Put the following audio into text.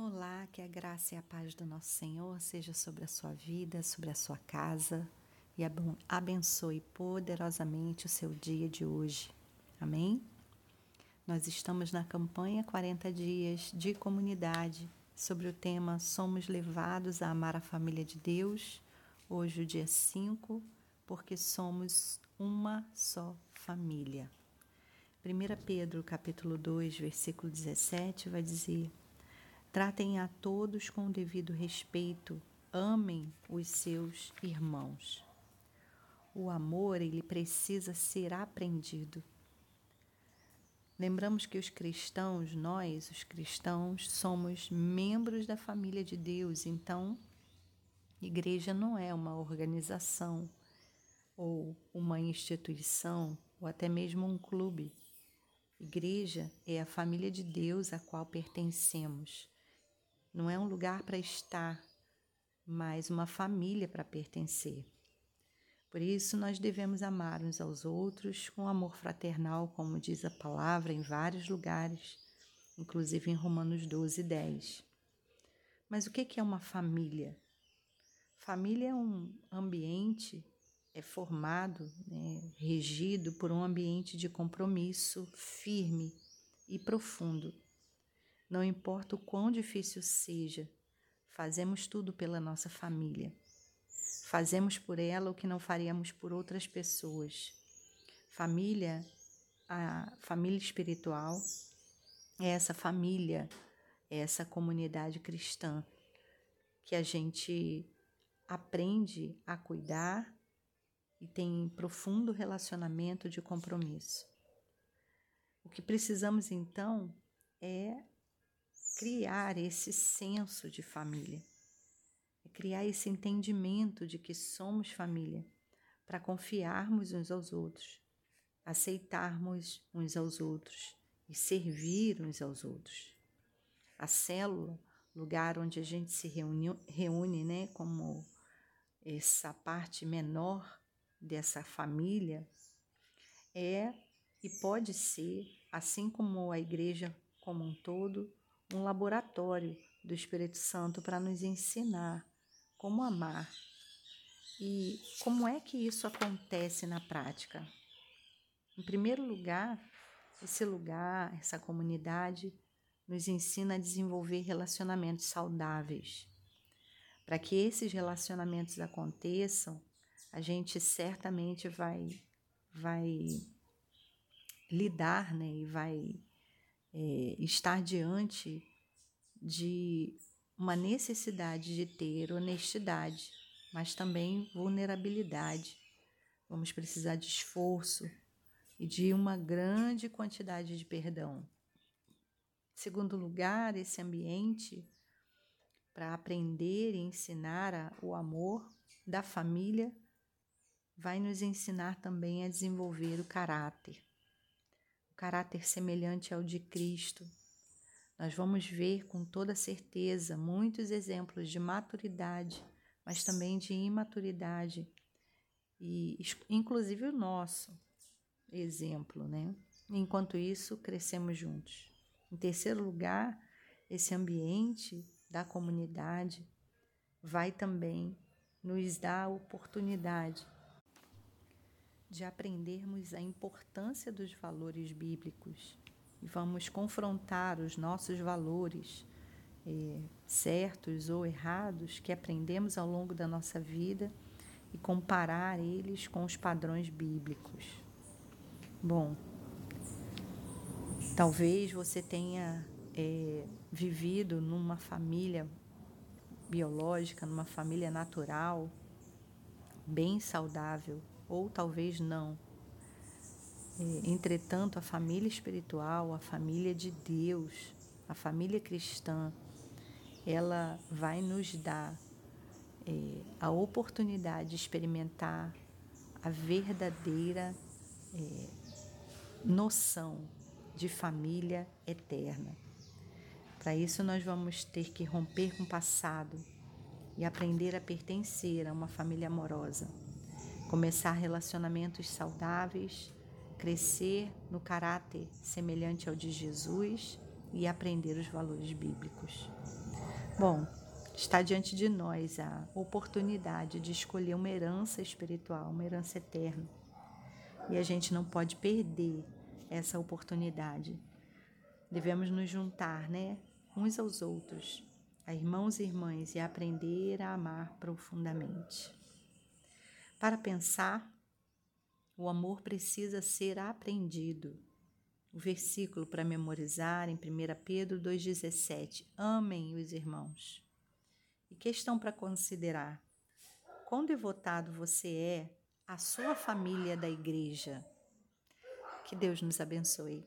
Olá, que a graça e a paz do nosso Senhor seja sobre a sua vida, sobre a sua casa e abençoe poderosamente o seu dia de hoje. Amém? Nós estamos na campanha 40 dias de comunidade sobre o tema Somos levados a amar a família de Deus. Hoje, o dia 5, porque somos uma só família. 1 Pedro capítulo 2, versículo 17 vai dizer: Tratem a todos com o devido respeito, amem os seus irmãos. O amor, ele precisa ser aprendido. Lembramos que os cristãos, nós, os cristãos, somos membros da família de Deus, então, igreja não é uma organização ou uma instituição ou até mesmo um clube. Igreja é a família de Deus a qual pertencemos não é um lugar para estar, mas uma família para pertencer. Por isso, nós devemos amar uns aos outros com amor fraternal, como diz a palavra em vários lugares, inclusive em Romanos 12, 10. Mas o que é uma família? Família é um ambiente, é formado, né, regido por um ambiente de compromisso firme e profundo não importa o quão difícil seja, fazemos tudo pela nossa família. Fazemos por ela o que não faríamos por outras pessoas. Família, a família espiritual é essa família, é essa comunidade cristã que a gente aprende a cuidar e tem profundo relacionamento de compromisso. O que precisamos então é criar esse senso de família, é criar esse entendimento de que somos família, para confiarmos uns aos outros, aceitarmos uns aos outros e servir uns aos outros. A célula, lugar onde a gente se reúne, reúne né, como essa parte menor dessa família, é e pode ser, assim como a igreja como um todo, um laboratório do Espírito Santo para nos ensinar como amar. E como é que isso acontece na prática? Em primeiro lugar, esse lugar, essa comunidade, nos ensina a desenvolver relacionamentos saudáveis. Para que esses relacionamentos aconteçam, a gente certamente vai, vai lidar né, e vai é, estar diante de uma necessidade de ter honestidade, mas também vulnerabilidade. Vamos precisar de esforço e de uma grande quantidade de perdão. Segundo lugar, esse ambiente para aprender e ensinar a, o amor da família vai nos ensinar também a desenvolver o caráter caráter semelhante ao de Cristo. Nós vamos ver com toda certeza muitos exemplos de maturidade, mas também de imaturidade, e inclusive o nosso exemplo, né? Enquanto isso, crescemos juntos. Em terceiro lugar, esse ambiente da comunidade vai também nos dar a oportunidade de aprendermos a importância dos valores bíblicos e vamos confrontar os nossos valores eh, certos ou errados que aprendemos ao longo da nossa vida e comparar eles com os padrões bíblicos. Bom, talvez você tenha é, vivido numa família biológica, numa família natural, bem saudável, ou talvez não. Entretanto, a família espiritual, a família de Deus, a família cristã, ela vai nos dar é, a oportunidade de experimentar a verdadeira é, noção de família eterna. Para isso, nós vamos ter que romper com o passado e aprender a pertencer a uma família amorosa começar relacionamentos saudáveis, crescer no caráter semelhante ao de Jesus e aprender os valores bíblicos. Bom, está diante de nós a oportunidade de escolher uma herança espiritual, uma herança eterna. E a gente não pode perder essa oportunidade. Devemos nos juntar, né, uns aos outros, a irmãos e irmãs e aprender a amar profundamente. Para pensar, o amor precisa ser aprendido. O versículo para memorizar em 1 Pedro 2,17: Amem os irmãos. E questão para considerar: quão devotado você é à sua família da igreja? Que Deus nos abençoe.